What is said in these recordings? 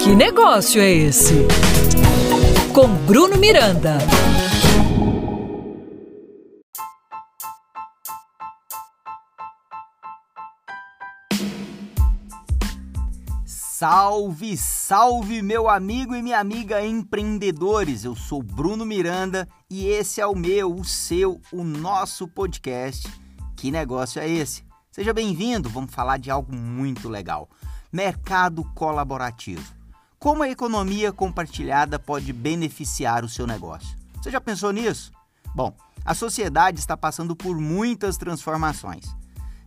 Que negócio é esse? Com Bruno Miranda. Salve, salve, meu amigo e minha amiga empreendedores. Eu sou Bruno Miranda e esse é o meu, o seu, o nosso podcast. Que negócio é esse? Seja bem-vindo. Vamos falar de algo muito legal: mercado colaborativo. Como a economia compartilhada pode beneficiar o seu negócio? Você já pensou nisso? Bom, a sociedade está passando por muitas transformações.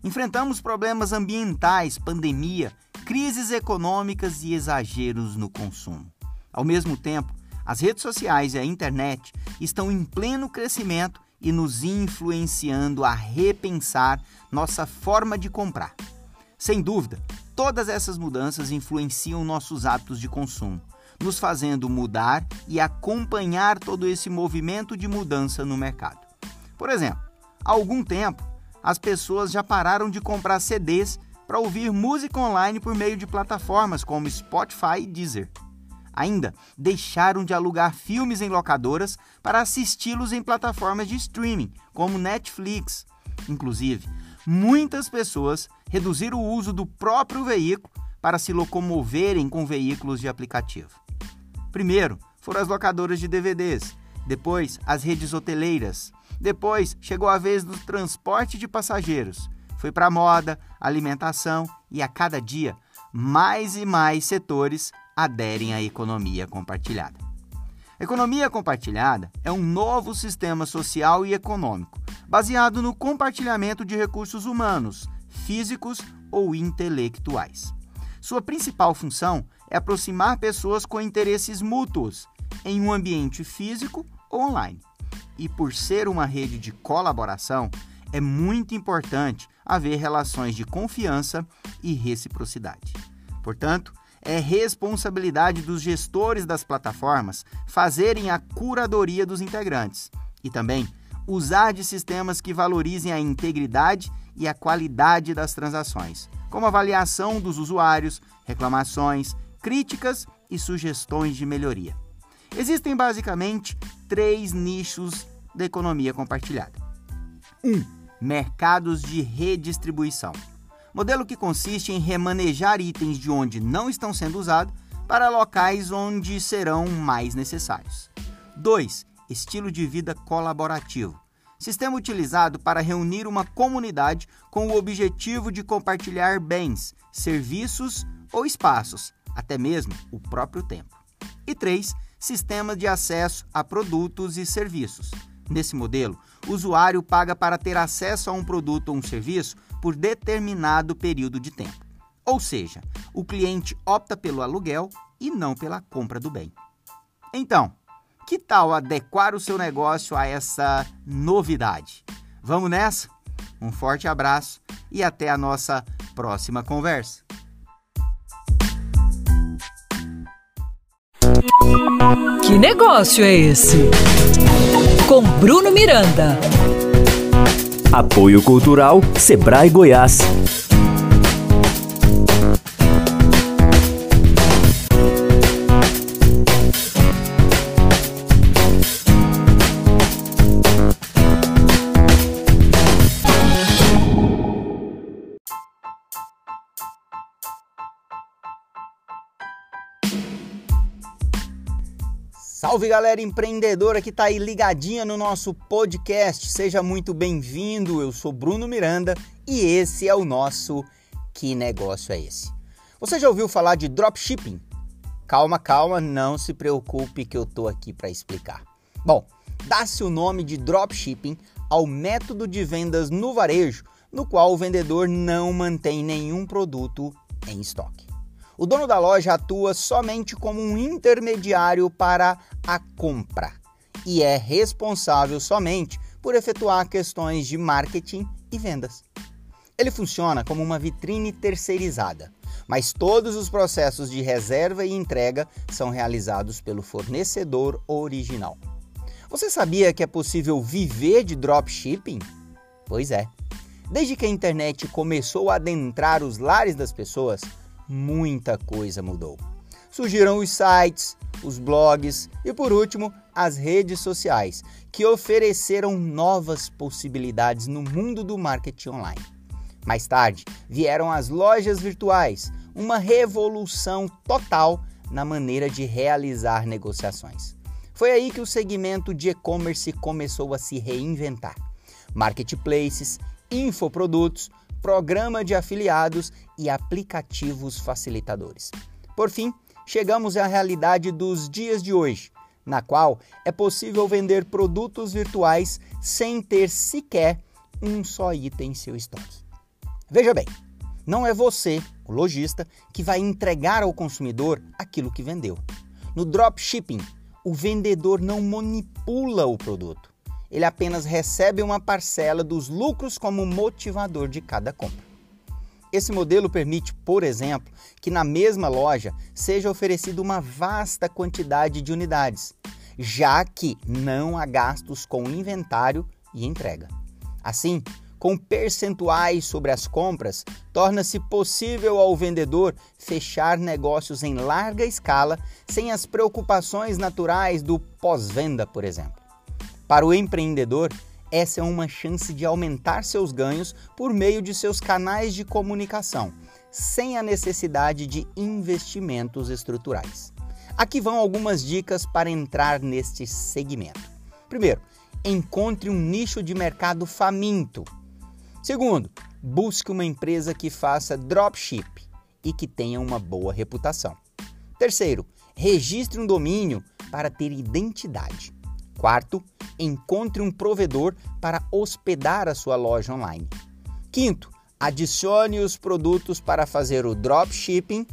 Enfrentamos problemas ambientais, pandemia, crises econômicas e exageros no consumo. Ao mesmo tempo, as redes sociais e a internet estão em pleno crescimento e nos influenciando a repensar nossa forma de comprar. Sem dúvida, todas essas mudanças influenciam nossos hábitos de consumo, nos fazendo mudar e acompanhar todo esse movimento de mudança no mercado. Por exemplo, há algum tempo, as pessoas já pararam de comprar CDs para ouvir música online por meio de plataformas como Spotify e Deezer. Ainda deixaram de alugar filmes em locadoras para assisti-los em plataformas de streaming, como Netflix. Inclusive, muitas pessoas reduziram o uso do próprio veículo para se locomoverem com veículos de aplicativo. Primeiro foram as locadoras de DVDs, depois as redes hoteleiras, depois chegou a vez do transporte de passageiros. Foi para moda, alimentação e a cada dia mais e mais setores aderem à economia compartilhada. Economia compartilhada é um novo sistema social e econômico baseado no compartilhamento de recursos humanos, físicos ou intelectuais. Sua principal função é aproximar pessoas com interesses mútuos em um ambiente físico ou online e por ser uma rede de colaboração, é muito importante haver relações de confiança e reciprocidade. Portanto, é responsabilidade dos gestores das plataformas fazerem a curadoria dos integrantes e também usar de sistemas que valorizem a integridade e a qualidade das transações, como avaliação dos usuários, reclamações, críticas e sugestões de melhoria. Existem basicamente três nichos da economia compartilhada. 1. Um, mercados de redistribuição. Modelo que consiste em remanejar itens de onde não estão sendo usados para locais onde serão mais necessários. 2. Estilo de vida colaborativo. Sistema utilizado para reunir uma comunidade com o objetivo de compartilhar bens, serviços ou espaços, até mesmo o próprio tempo. E 3 sistema de acesso a produtos e serviços. Nesse modelo, o usuário paga para ter acesso a um produto ou um serviço por determinado período de tempo. Ou seja, o cliente opta pelo aluguel e não pela compra do bem. Então, que tal adequar o seu negócio a essa novidade? Vamos nessa? Um forte abraço e até a nossa próxima conversa. Que negócio é esse? Com Bruno Miranda. Apoio Cultural Sebrae Goiás. Salve galera empreendedora que está aí ligadinha no nosso podcast. Seja muito bem-vindo. Eu sou Bruno Miranda e esse é o nosso Que Negócio é esse? Você já ouviu falar de dropshipping? Calma, calma, não se preocupe que eu tô aqui para explicar. Bom, dá-se o nome de dropshipping ao método de vendas no varejo, no qual o vendedor não mantém nenhum produto em estoque. O dono da loja atua somente como um intermediário para a compra e é responsável somente por efetuar questões de marketing e vendas. Ele funciona como uma vitrine terceirizada, mas todos os processos de reserva e entrega são realizados pelo fornecedor original. Você sabia que é possível viver de dropshipping? Pois é. Desde que a internet começou a adentrar os lares das pessoas, muita coisa mudou. Surgiram os sites, os blogs e, por último, as redes sociais, que ofereceram novas possibilidades no mundo do marketing online. Mais tarde, vieram as lojas virtuais, uma revolução total na maneira de realizar negociações. Foi aí que o segmento de e-commerce começou a se reinventar. Marketplaces, infoprodutos, programa de afiliados e aplicativos facilitadores. Por fim, chegamos à realidade dos dias de hoje, na qual é possível vender produtos virtuais sem ter sequer um só item em seu estoque. Veja bem, não é você, o lojista, que vai entregar ao consumidor aquilo que vendeu. No dropshipping, o vendedor não manipula o produto. Ele apenas recebe uma parcela dos lucros como motivador de cada compra. Esse modelo permite, por exemplo, que na mesma loja seja oferecida uma vasta quantidade de unidades, já que não há gastos com inventário e entrega. Assim, com percentuais sobre as compras, torna-se possível ao vendedor fechar negócios em larga escala sem as preocupações naturais do pós-venda, por exemplo. Para o empreendedor, essa é uma chance de aumentar seus ganhos por meio de seus canais de comunicação, sem a necessidade de investimentos estruturais. Aqui vão algumas dicas para entrar neste segmento. Primeiro, encontre um nicho de mercado faminto. Segundo, busque uma empresa que faça dropship e que tenha uma boa reputação. Terceiro, registre um domínio para ter identidade. Quarto, encontre um provedor para hospedar a sua loja online. Quinto, adicione os produtos para fazer o dropshipping.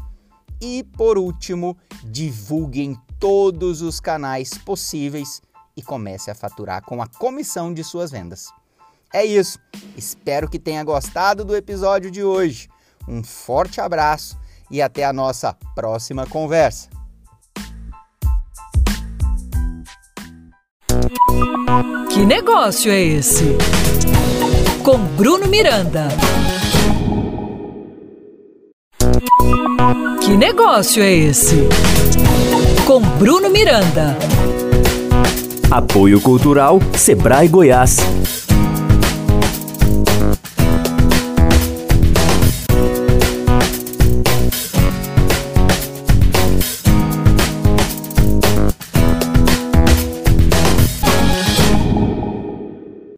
E por último, divulgue em todos os canais possíveis e comece a faturar com a comissão de suas vendas. É isso. Espero que tenha gostado do episódio de hoje. Um forte abraço e até a nossa próxima conversa. Que negócio é esse? Com Bruno Miranda. Que negócio é esse? Com Bruno Miranda. Apoio Cultural Sebrae Goiás.